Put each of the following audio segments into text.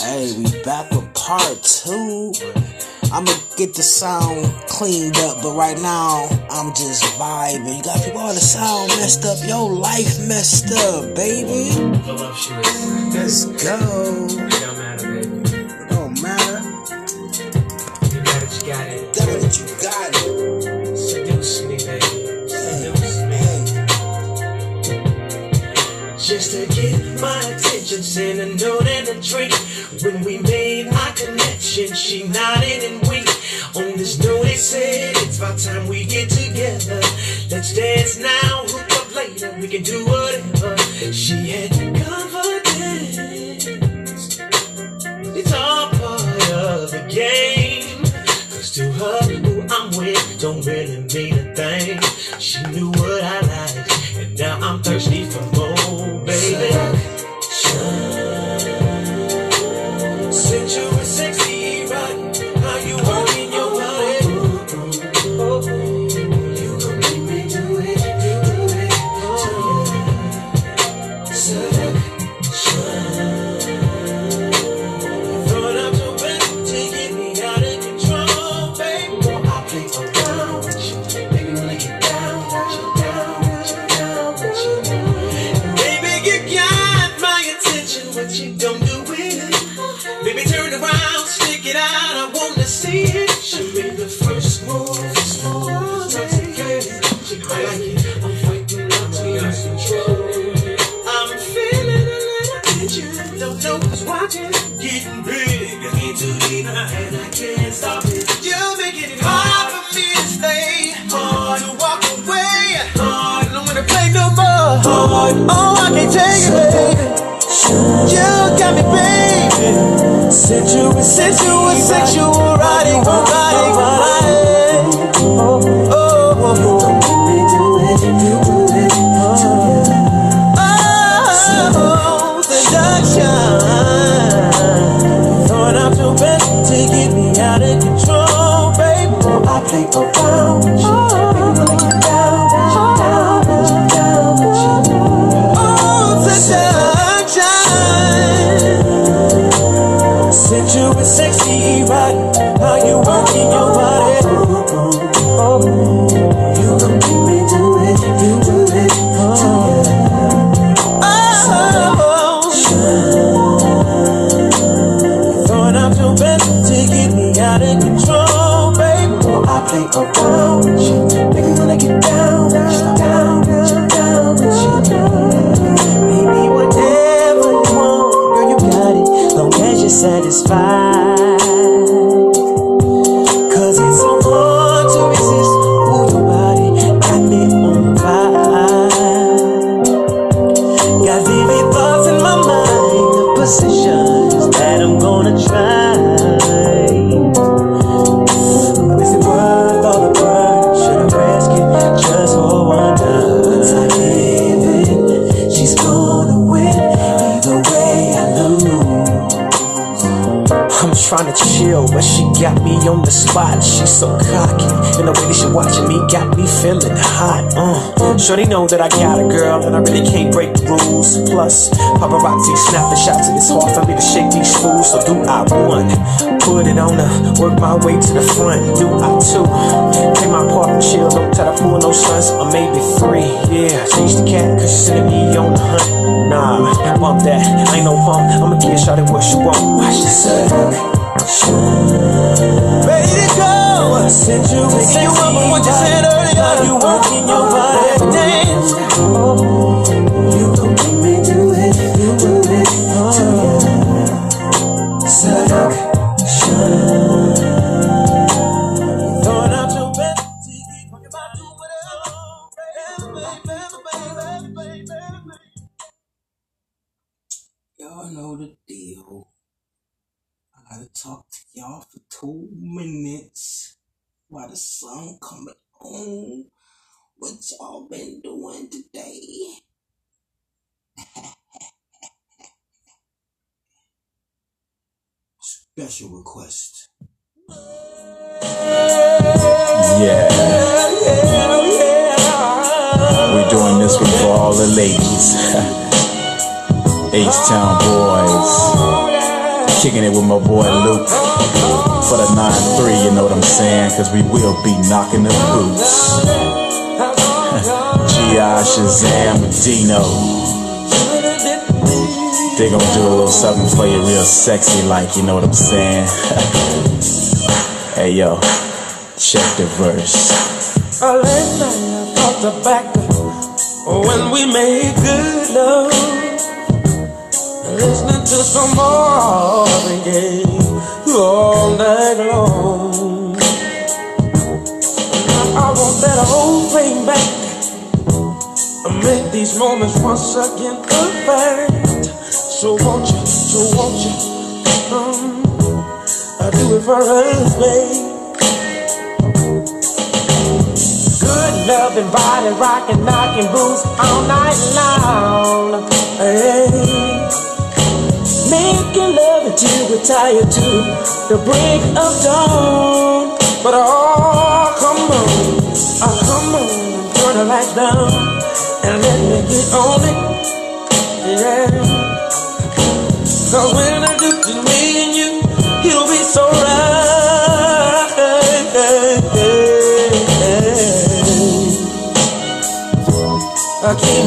Hey, we back with part two. I'ma get the sound cleaned up, but right now I'm just vibing. You got people all the sound messed up, your life messed up, baby. Let's go. When we made our connection, she nodded and winked. On this note, they said it's about time we get together. Let's dance now, hook up later, we can do whatever. She had confidence. It's all part of the game. Cause to her, who I'm with don't really mean a thing. She knew what I liked, and now I'm thirsty for more, baby. Can't take it, but she got me on the spot. She's so cocky, and the way that she watching me got me feeling hot. Uh. They know that I got a girl, and I really can't break the rules. Plus, paparazzi snapping shots, and it's hard for me to shake these fools. So do I one, put it on her, work my way to the front. Do I two, play my part and chill, don't try to pull no stunts, or maybe three. Yeah, change the cat, cause she's sending me on the hunt. Nah, bump that, ain't no pump. I'ma give Shawty what she want. Watch this. Ready to go. Send you Taking you up on what you said earlier. You working your body dance. Oh. Special request. Yeah. We're doing this one for all the ladies. H Town boys. kicking it with my boy Luke for the 9-3, you know what I'm saying? Cause we will be knocking the boots. G.I. Shazam Dino. They gonna do a little something for you real sexy like, you know what I'm saying? hey yo, check the verse. Uh, last night I thought back when we made good love. Listening to some Marvin Gaye all night long. I want that whole thing back. Make these moments once again perfect. So won't you, so won't you, um, I do it for us, babe. Good loving, body rocking, knocking boots all night long. Hey. Making love until we're tired to the break of dawn. But oh, come on, oh, come on, turn the lights down and let me get on it. Yeah.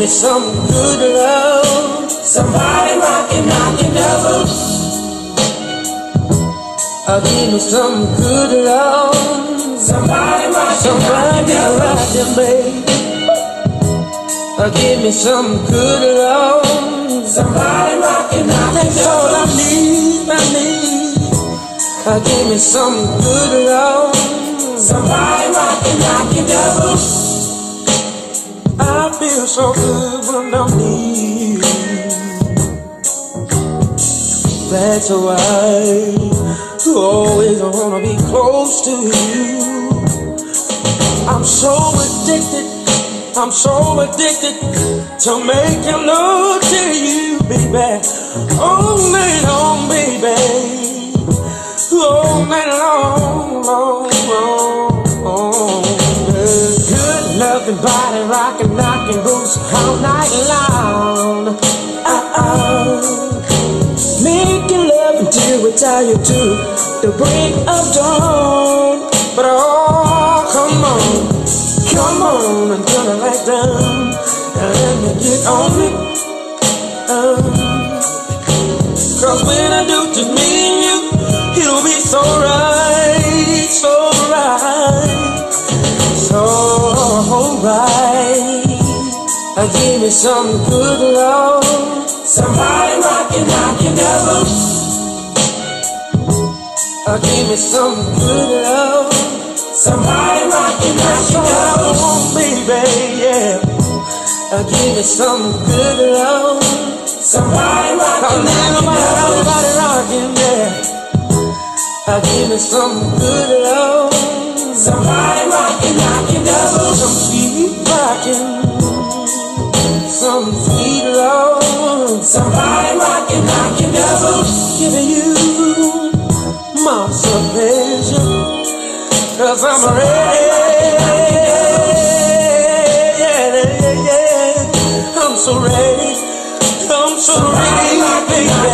Me some good love. Somebody rockin' knockin' double. Uh, give me some good love. Somebody rockin' Somebody rockin', baby. Uh, give me some good love. Somebody rockin' knockin' That's all I need, I need. Uh, give me some good love. Somebody rockin' knockin' double. Feel so good when I'm near. That's why I always wanna be close to you. I'm so addicted, I'm so addicted to making love to you, baby. All night long, baby. All night long, all night long. Uh-oh. Making love until we're tired to the break of dawn. But oh, come on, come on and turn the light down and let me get on it. Um, Cause when I do Uh, give me some good love. Somebody rockin', knockin' double. Uh, give me some good love. Somebody rockin', knockin' double, baby, yeah. Uh, give me some good love. Somebody rockin', knockin' double. Somebody rockin', yeah. Uh, give me some good love. Somebody rockin', knockin' double. Some sweet rockin' some sweet love. Somebody rockin', knockin' double. Giving you my salvation. Cause I'm ready. Yeah, yeah, yeah. I'm so ready. I'm so ready, baby.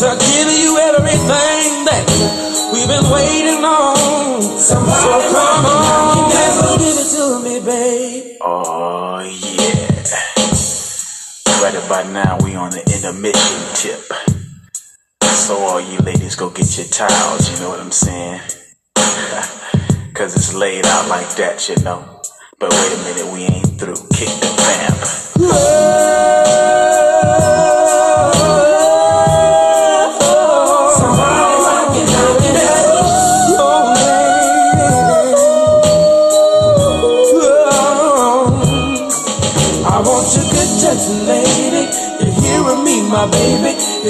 To give you everything that we've been waiting on. So come on, Right about now we on the intermission tip. So all you ladies go get your towels, you know what I'm saying? Cause it's laid out like that, you know. But wait a minute, we ain't through. Kick the vamp.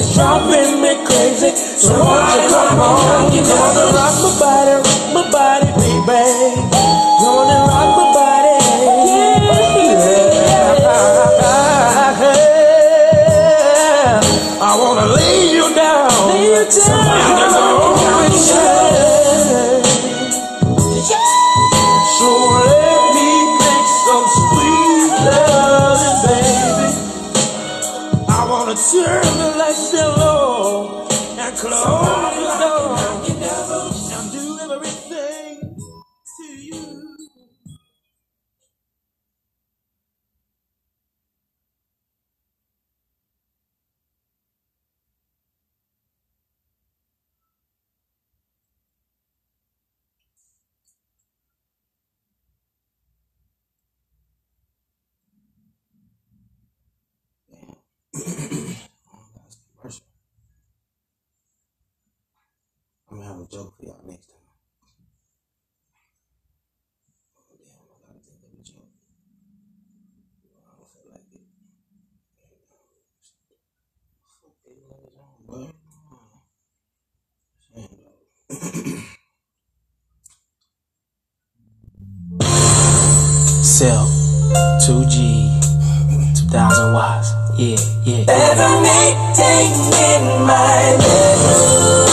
It's driving me crazy. So won't you come on? You wanna rock my body, rock my body, baby. You wanna rock my body. Yeah. I wanna lay you down. Lay you down. Cell, 2G, 2000 watts. Yeah, yeah. in my bedroom.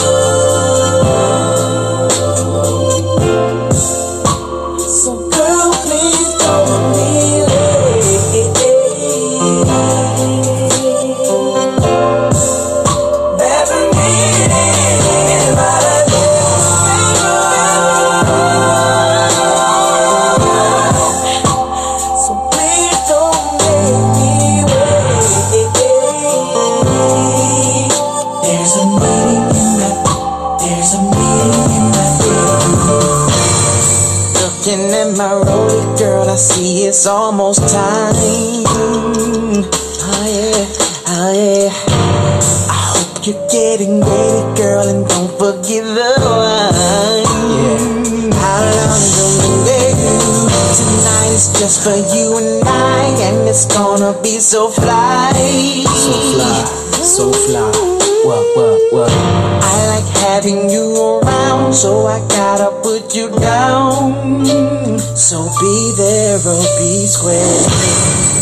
It's almost time. Oh yeah, oh yeah. I hope you're getting ready, girl, and don't forget the wine. Yeah. How long take? Tonight is just for you and I, and it's gonna be so fly. So fly, so fly. What, what, what? I like having you around, so I gotta put you down. So be there or be square.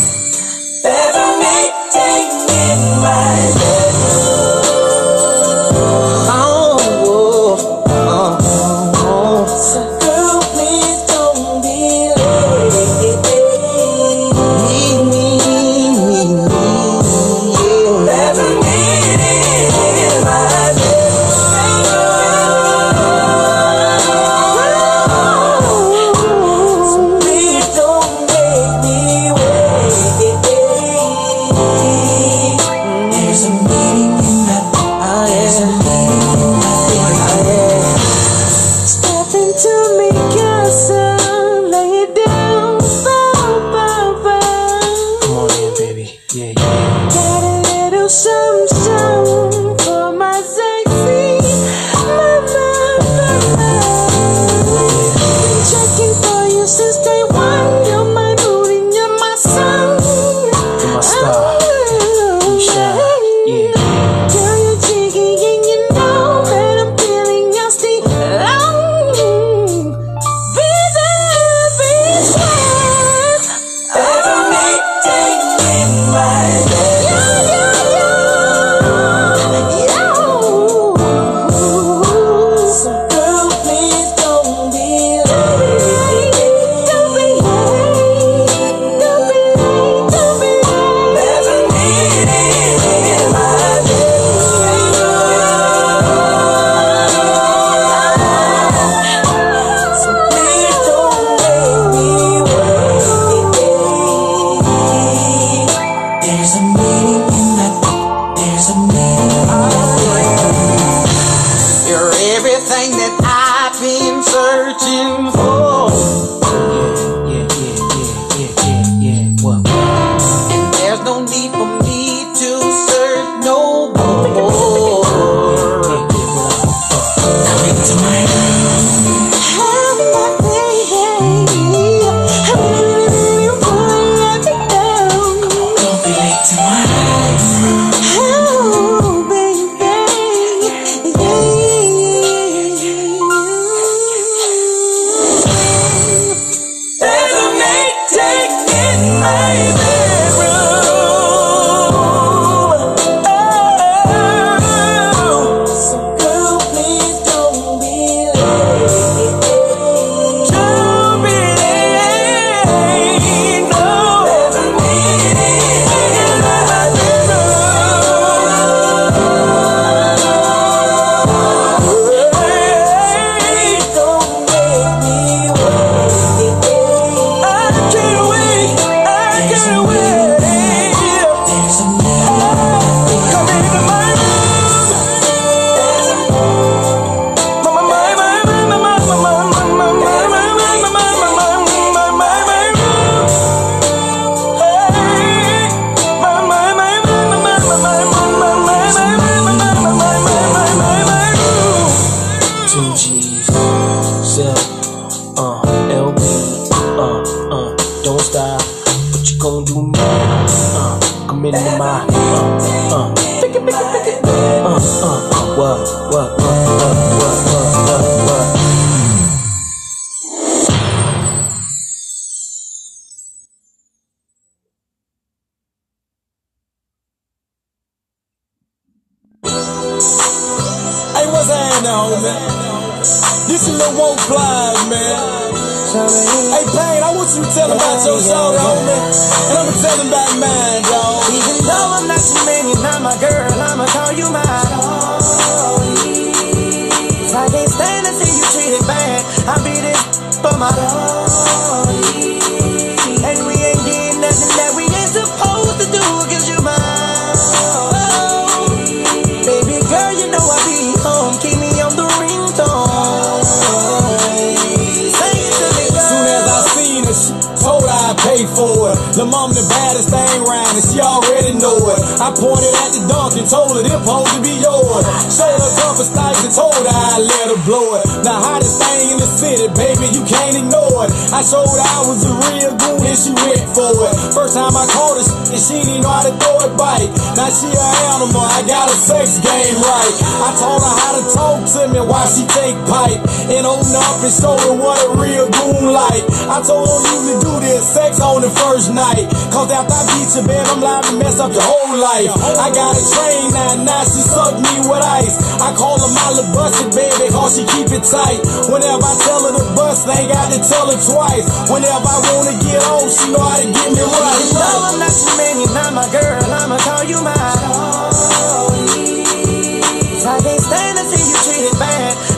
Sex game right. I told her how to talk to me while she take pipe. And open up and show her what a real goon like. I told her you to do this sex on the first night. Cause after I beat you, babe, I'm liable to mess up your whole life. I got a train now, now she suck me with ice. I call her my little busted baby, cause she keep it tight. Whenever I tell her to bust, they ain't got to tell her twice. Whenever I wanna get on, she know how to get me right. You know I'm not your man, you're not my girl, I'ma call you my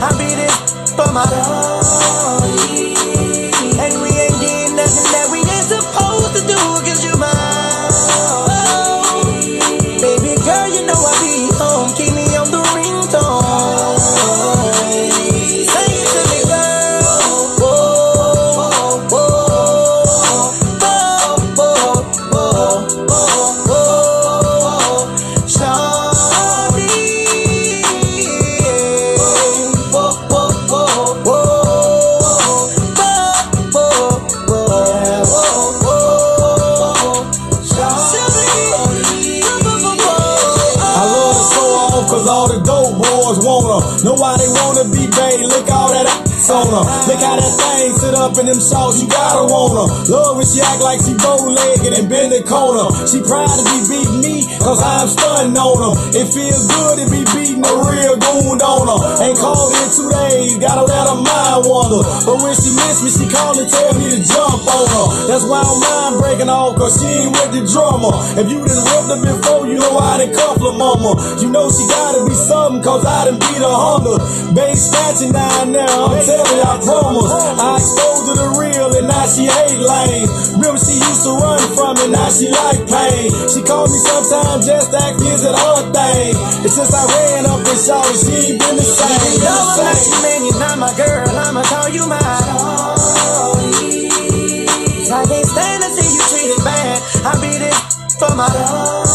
I beat it for my shorty. Her. Look how that thing up in them shorts, you gotta want her. Love when she act like she bow-legged and bend the corner. She proud to be beating me cause I'm stunting on her. It feels good to be beating a real goon on her. Ain't called in two days, gotta let her mind wander. But when she miss me, she call and tell me to jump on her. That's why I'm mind breaking off cause she ain't with the drummer. If you done whipped her before, you know I done cuff her mama. You know she gotta be something cause I done beat her Honda. Babe snatching down there, I'm telling you, I promise. I her to real and now she hate lame. Remember she used to run from it, now she like pain. She called me sometimes just act visit her thing. And since I ran up and saw she ain't been the same. You know the I'm not your man, you're not my girl, I'ma call you shorty. I can't stand to see you treated bad. I beat it for my shorty.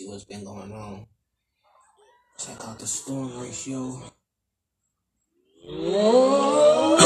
See what's been going on. Check out the storm ratio. Someone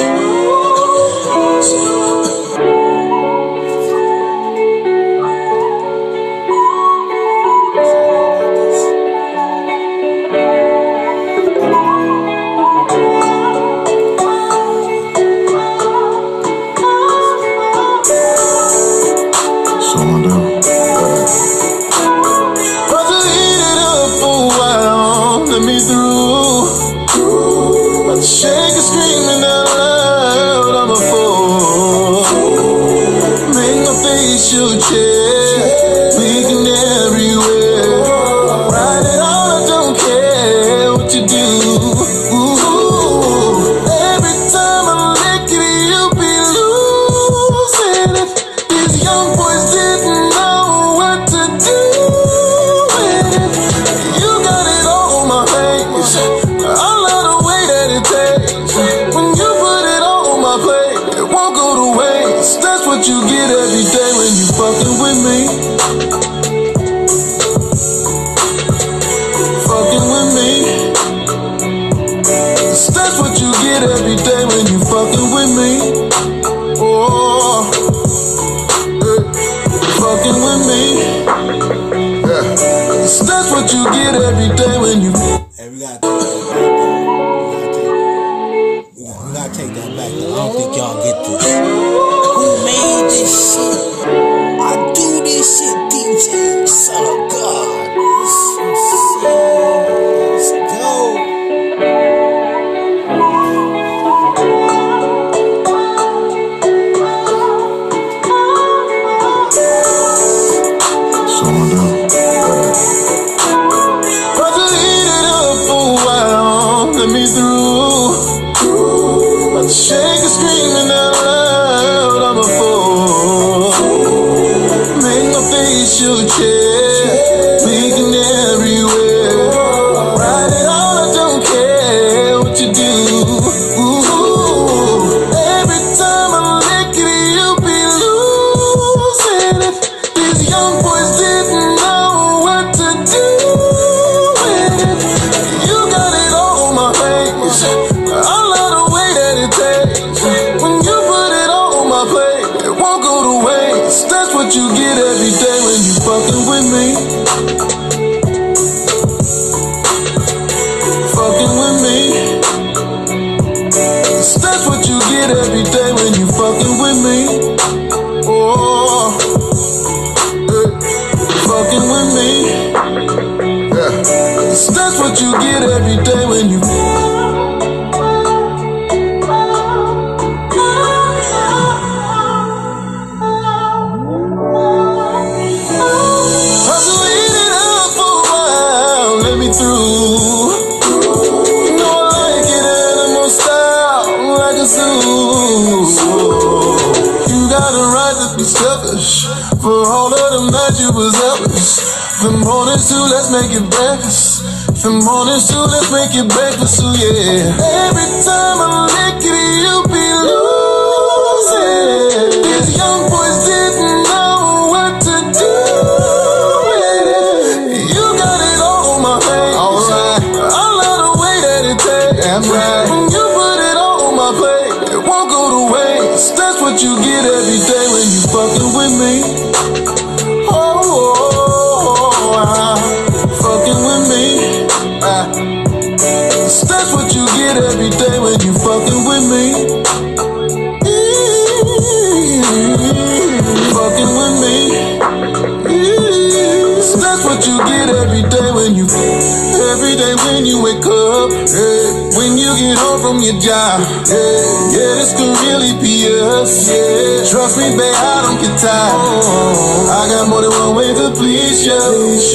your job. Yeah, yeah this could really be us. Yeah. Trust me, babe, I don't get tired. I got more than one way to please you.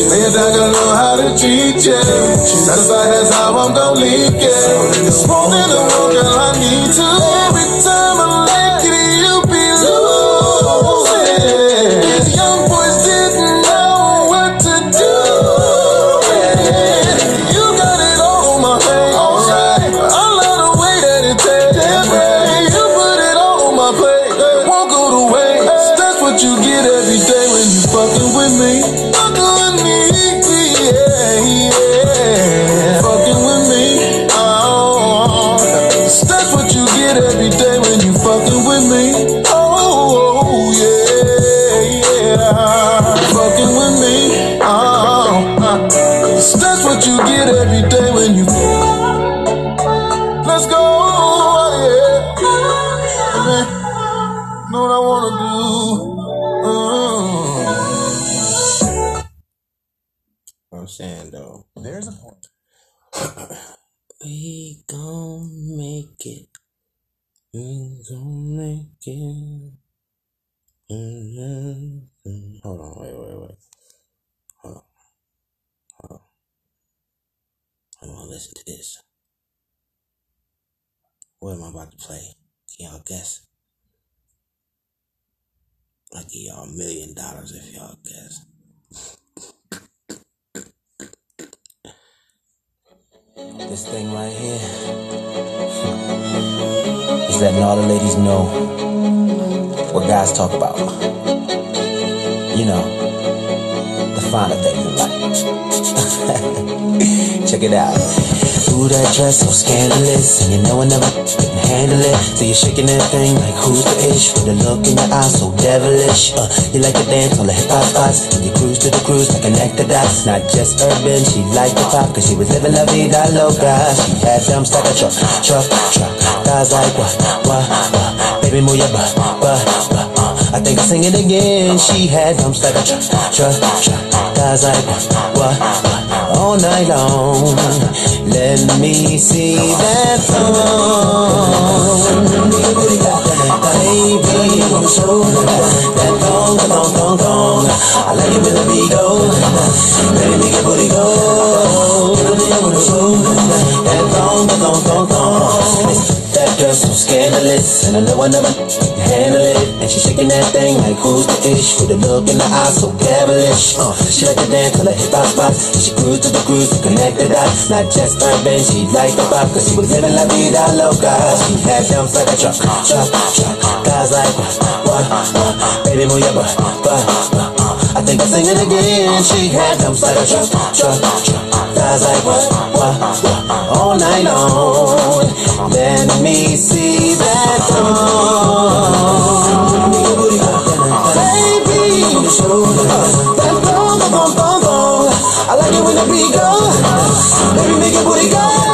Man, I gotta know how to treat you. Satisfied as how I'm gonna leak you. This morning I woke up, I need to every time I gon' make it. We gon' make it. Mm-hmm. Hold on, wait, wait, wait. Hold on. Hold on. I wanna listen to this. What am I about to play? Can y'all guess? I'll give y'all a million dollars if y'all guess. This thing right here is letting all the ladies know what guys talk about. You know, the finer things in life. Check it out. That dress so scandalous, and you know I never can handle it. So you're shaking that thing like who's the ish? With a look in your eyes so devilish. Uh, you like to dance on the hip hop spots, and you cruise to the cruise like a nectar dots. Not just urban, she liked the pop, cause she was living la vida loca. She had dumps like a truck, truck, truck. Guys like what, what, what? Baby, move your butt, butt, butt. Uh, I think I'll sing it again. She had dumps like a truck, truck, truck. Guys like what, what, what? All night long. Let me see that thong. Baby, show that thong, thong, thong, thong. I like it when the beat go. Let me make your booty go. Show that thong, thong, thong, thong. Girl's so scandalous, and I know I never handle it. And she shaking that thing like who's the ish? With a look in the eyes so devilish. Uh, she like to dance till the hip hop spots. And she cruise to the cruise to connect the dots. Not just urban, she liked the pop, cause she was living la vida loca. She had dumps like a truck, truck, truck. Guys like what, what, what? Baby, move your butt, butt, butt. I think I'll sing it again. She had dumps like a truck, truck, truck. Guys like what, what, what? All night long. Let me see that thong. Baby, that thong, thong, thong, thong. I like it when the beat go. Baby, make your booty go.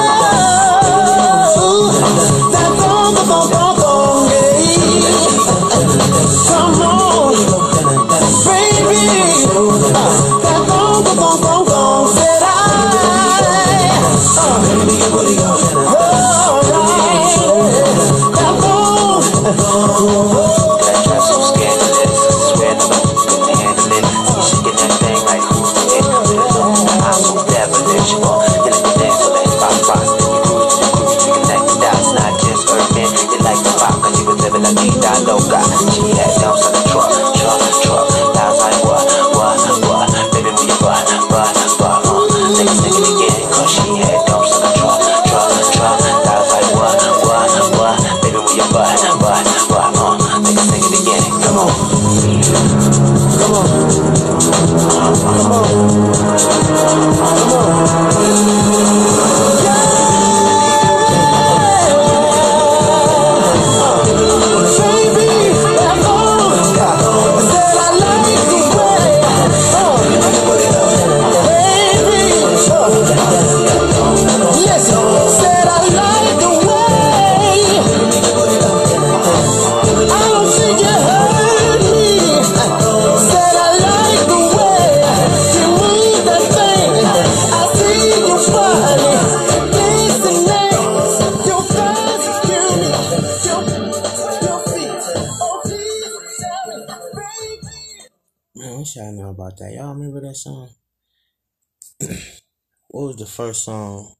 Song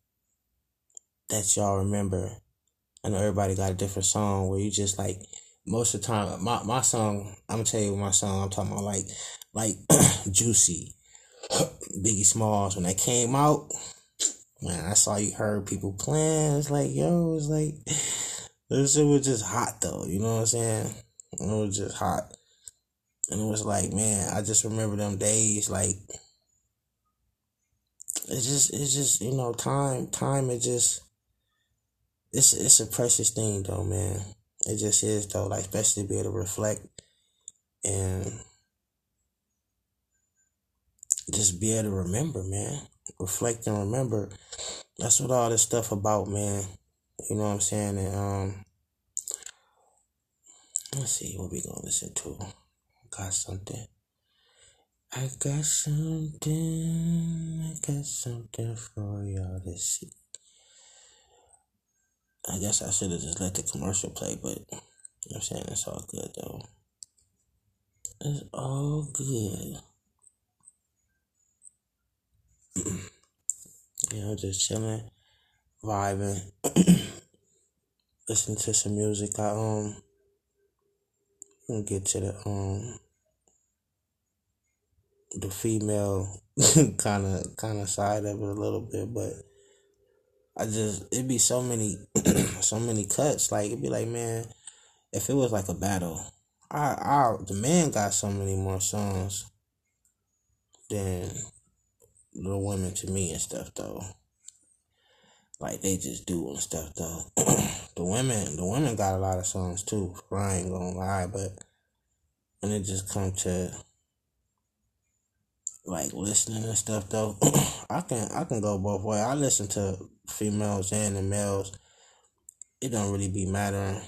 that y'all remember? I know everybody got a different song where you just like most of the time my my song I'm gonna tell you my song I'm talking about like like Juicy Biggie Smalls when that came out man I saw you heard people playing it's like yo it's like this shit was just hot though you know what I'm saying it was just hot and it was like, man, I just remember them days. Like, it's just, it's just, you know, time, time is just, it's, it's a precious thing, though, man. It just is, though. Like, especially to be able to reflect and just be able to remember, man. Reflect and remember. That's what all this stuff about, man. You know what I'm saying? And um, let's see what we gonna listen to got something. I got something. I got something for y'all to see. I guess I should have just let the commercial play, but I'm saying it's all good though. It's all good. you know, just chilling, vibing, listening to some music. I um, get to the um the female kind of kind of side of it a little bit, but I just it'd be so many so many cuts. Like it'd be like, man, if it was like a battle, I I the man got so many more songs than the women to me and stuff though. Like they just do and stuff though. the women the women got a lot of songs too. I ain't gonna lie, but when it just come to like listening and stuff though, I can I can go both ways. I listen to females and the males. It don't really be mattering,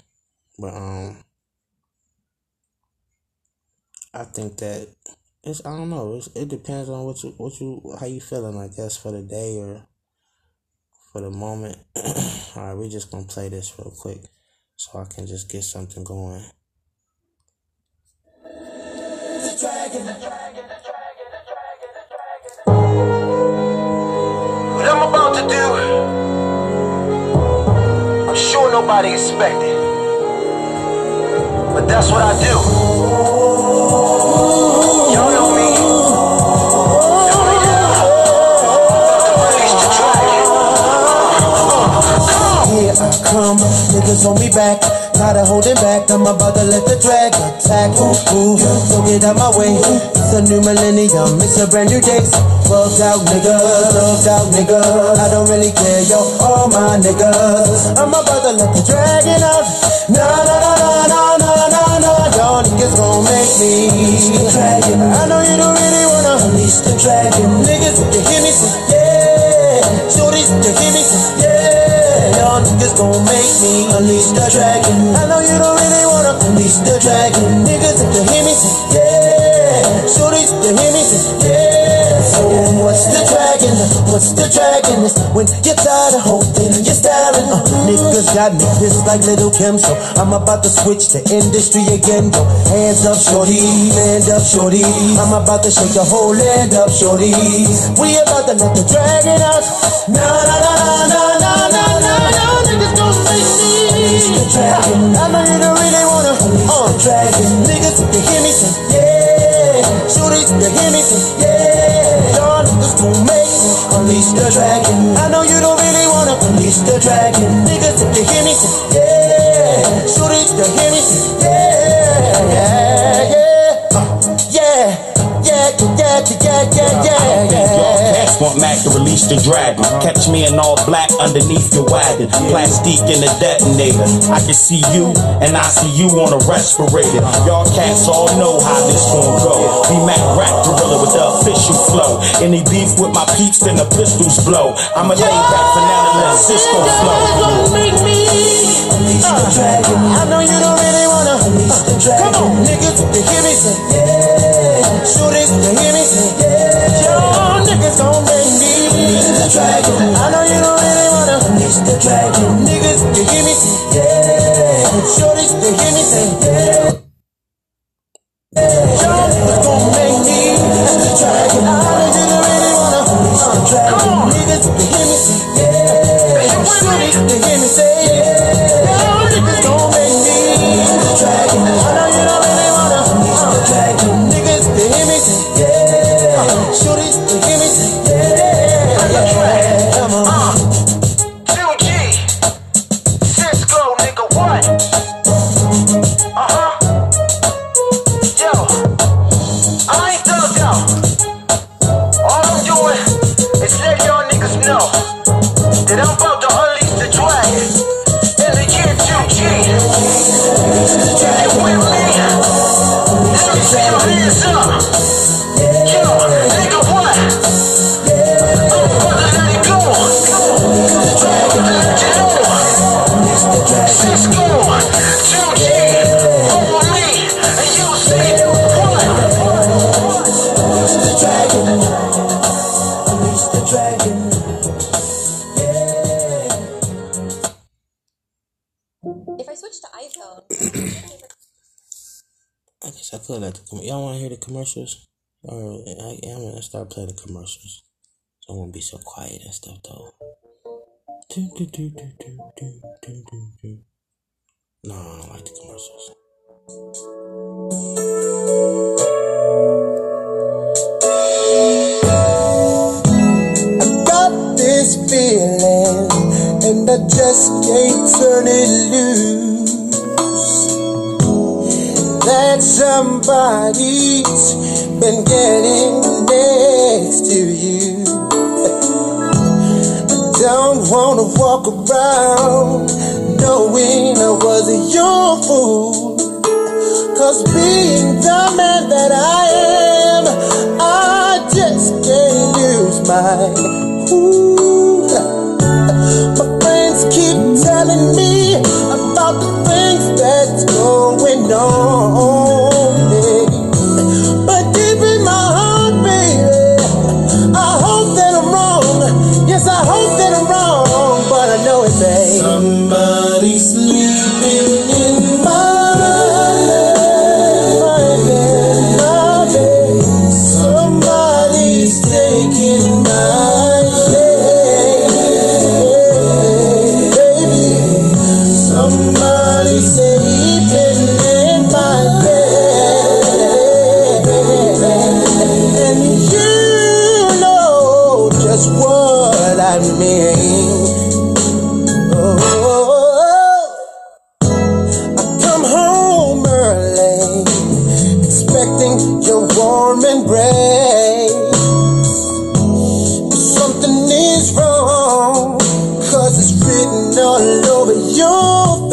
but um, I think that it's I don't know. It's, it depends on what you what you how you feeling. I guess for the day or for the moment. All right, we're just gonna play this real quick so I can just get something going. Nobody expected. But that's what I do. Y'all know me. Here I come, niggas on me back. Gotta hold it back, I'm about to let the drag attack. Ooh, ooh, so get out my way. It's a new millennium, it's a brand new day. Bugged out niggas, bugged out niggas. I don't really care, yo, all my niggas. I'm about to let the dragon out. Nah, nah, nah, nah, nah, nah, nah, nah. Y'all niggas gon' make me. Unleash The dragon. I know you don't really wanna unleash the dragon. Niggas, if you hear me say, yeah. Shorties, if you hear me say, yeah. Y'all niggas gon' make me unleash the dragon. I know you don't really wanna unleash the dragon. Niggas, if you hear me say, yeah. Shorties, you hear me say, yeah. So what's the dragon? What's the dragon? When you're tired of hoping, you're staring. Uh, niggas got me pissed like Little Kim, so I'm about to switch to industry again. Go hands up, shorty, hand up, shorty. I'm about to shake the whole land up, shorty. We about to let the dragon out. Nah, nah, nah, nah, nah, nah, nah, nah. Niggas don't make me. The dragon. I know you don't really wanna. Uh, dragon. Niggas, you hear me say, yeah. Yeah. Y'all niggas gon' unleash the dragon. I know you don't really wanna unleash the dragon. Niggas, if you hear me yeah. Want Mac to release the dragon. Catch me in all black underneath your wagon. Plastic in the detonator. I can see you, and I see you on a respirator. Y'all cats all know how this gon' go. Be Mac rap gorilla with the official flow. Any beef with my peeps, then the pistols blow. I'ma lay back for now and let Sisqó flow. make me unleash the uh, dragon. I know you don't really wanna uh, unleash the dragon. Come on, niggas, you hear me say yeah. Shooters, you hear me say yeah. Y'all gon' make me unleash the dragon. I know you don't really wanna unleash the dragon. Niggas, you hear me say yeah. Shorties, you hear me say yeah. Y'all Do, do, do, do, do, do, do, do. No, I don't like the commercials. got this feeling and I just can't turn it loose. That somebody's been getting walk around knowing I was your fool. Cause being the man that I am, I just can't lose my cool. My friends keep telling me about the things that's going on.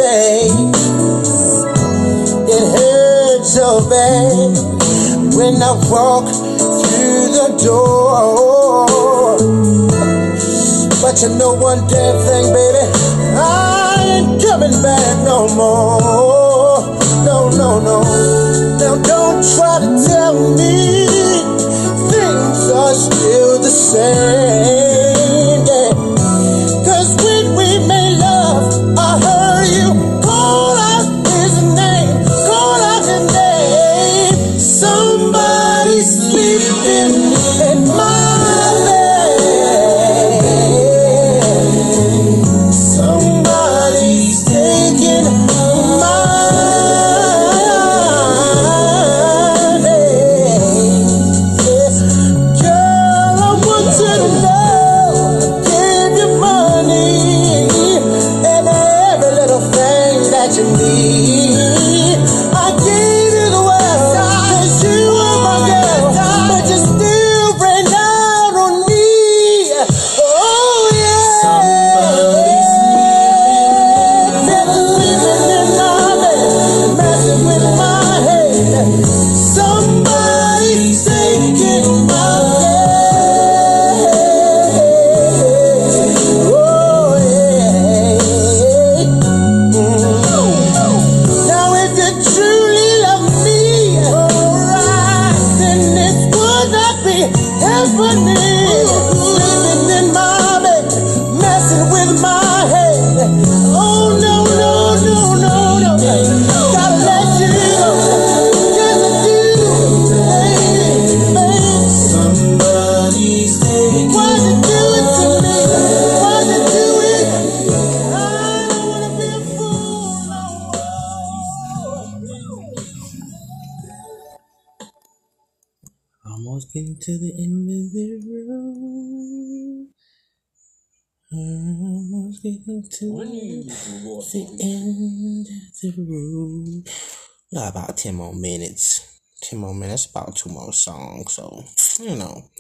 Face. It hurts so bad when I walk through the door. But you know one damn thing, baby, I ain't coming back no more. No, no, no. Now don't try to tell me things are still the same. The end of the road. We got about 10 more minutes. 10 more minutes, about two more songs. So, you know,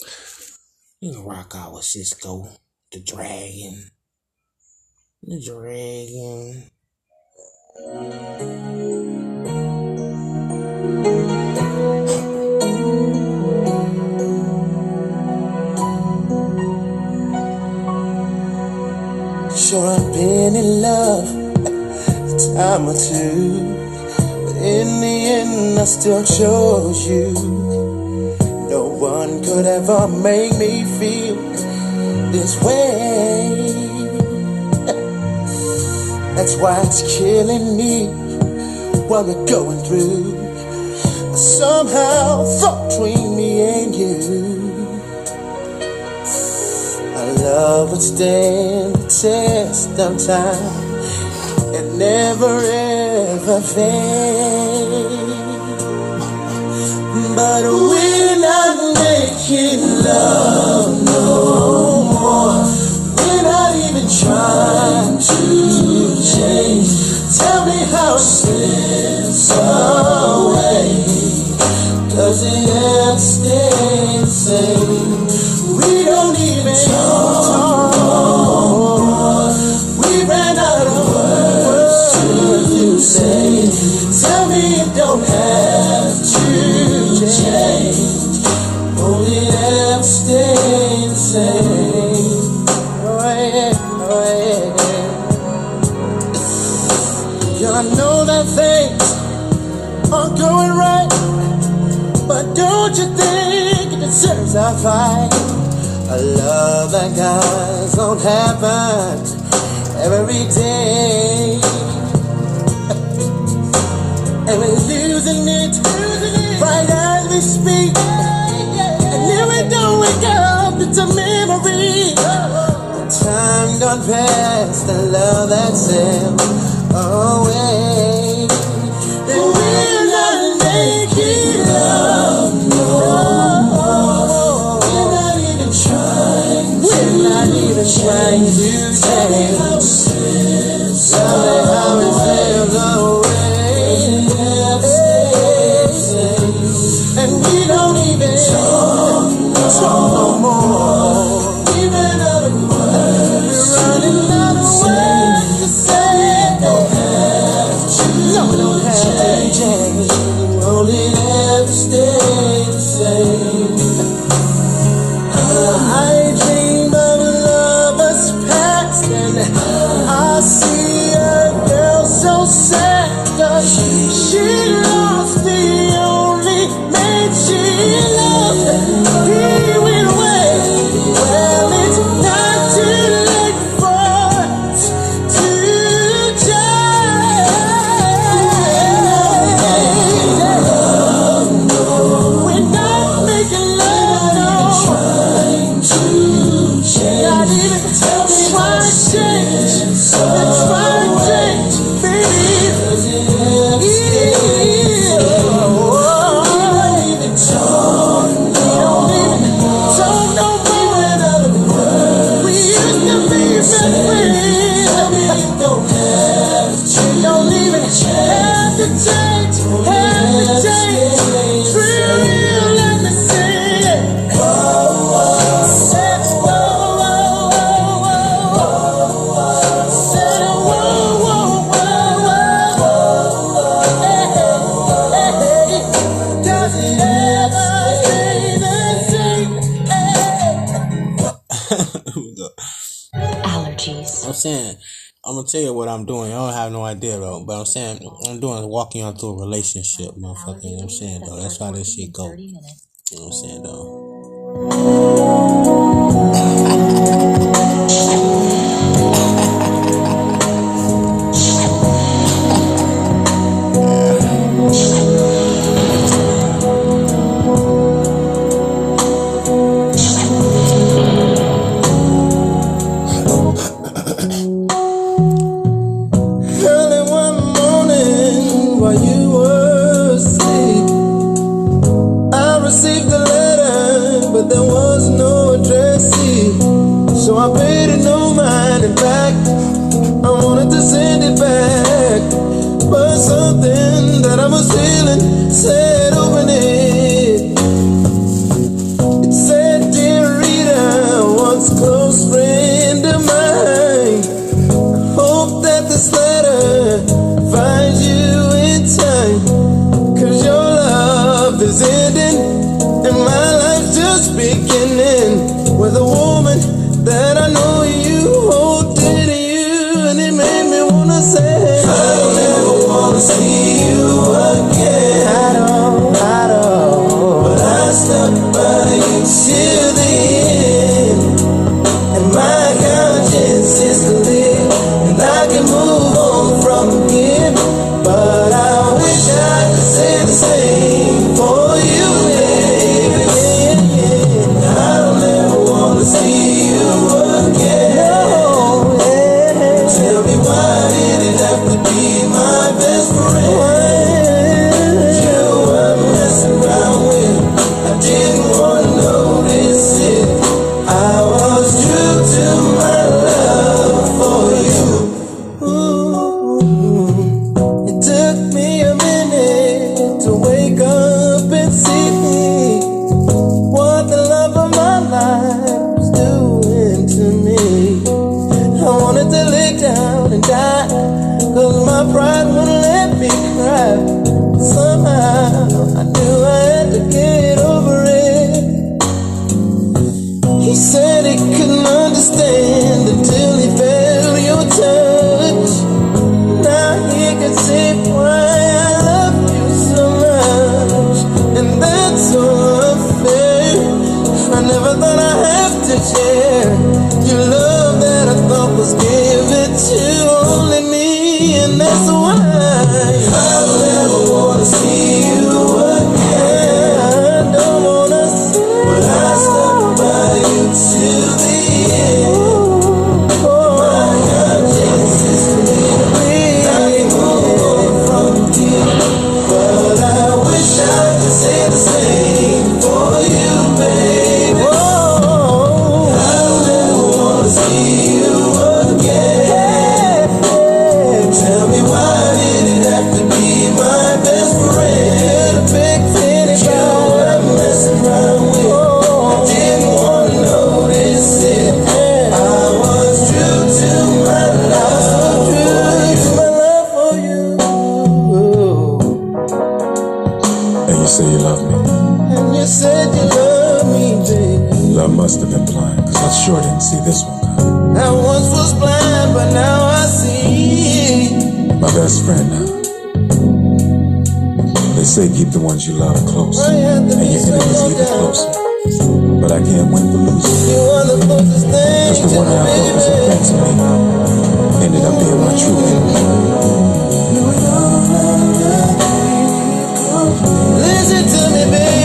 you can rock out with Sisqó, the Dragon. The Dragon. Sure, I've been in love a time or two, but in the end, I still chose you. No one could ever make me feel this way. That's why it's killing me what we're going through. Somehow, thought between me and you. Love would stand the test of time and never ever fade. But we're not making love no more. fucking up a relationship, motherfucker. You know what I'm saying, though? That's how this shit go. Friend now. They say keep the ones you love close, I had to and your enemies even closer. But I can't win for losing, You are the closest thing cause the one I thought was a friend to me ended up being my true enemy. Listen to me, baby.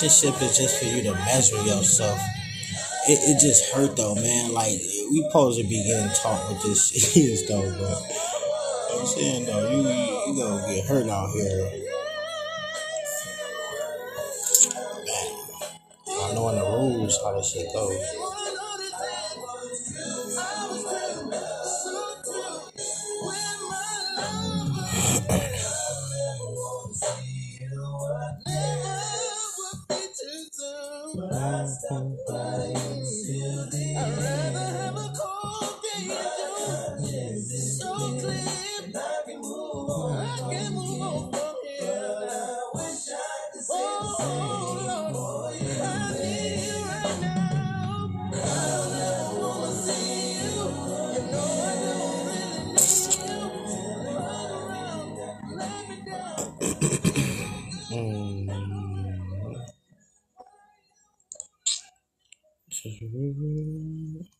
Relationship, is just for you to measure yourself. It, it just hurt though, man. Like we supposed to be getting taught what this is though, but I'm saying though, you you gonna get hurt out here.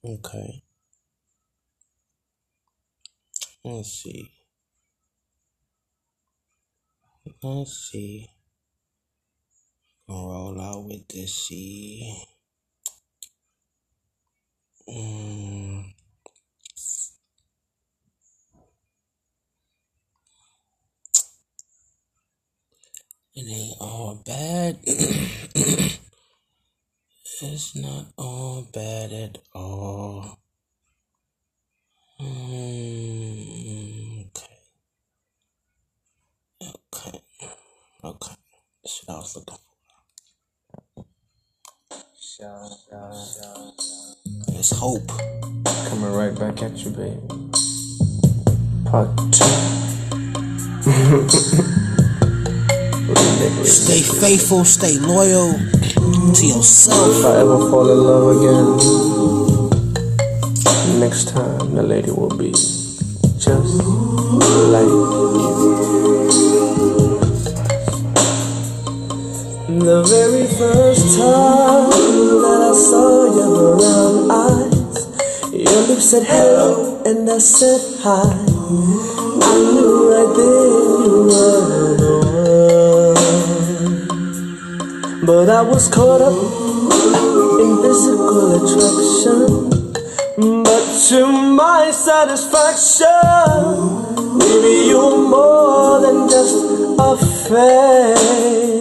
Okay. Let's see. Let's see. Gonna roll out with this C. Mm. It ain't all bad. it's not all bad at all. Mm, okay. Okay. Okay. That's what I was looking for. It's hope. Coming right back at you, baby. Part two. Stay faithful, stay loyal to yourself. If I ever fall in love again, next time the lady will be just like you. The very first time that I saw your brown eyes, your lips said hello and I said hi. I knew right then you were But I was caught up in physical attraction. But to my satisfaction, maybe you're more than just a face.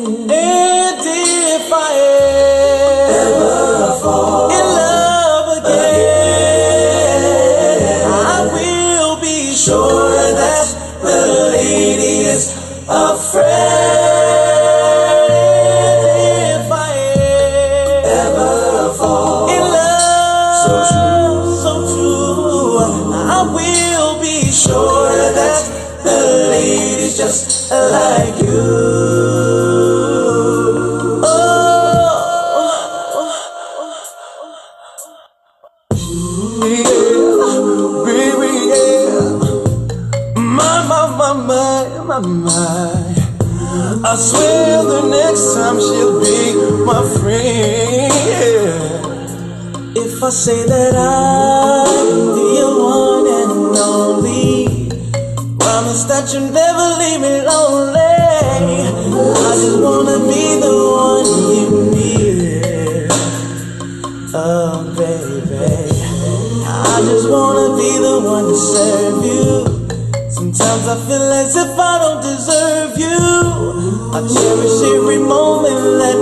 say that I'm the one and only. Promise that you'll never leave me lonely. I just wanna be the one you need. Oh, baby. I just wanna be the one to serve you. Sometimes I feel as if I don't deserve you. I cherish every moment that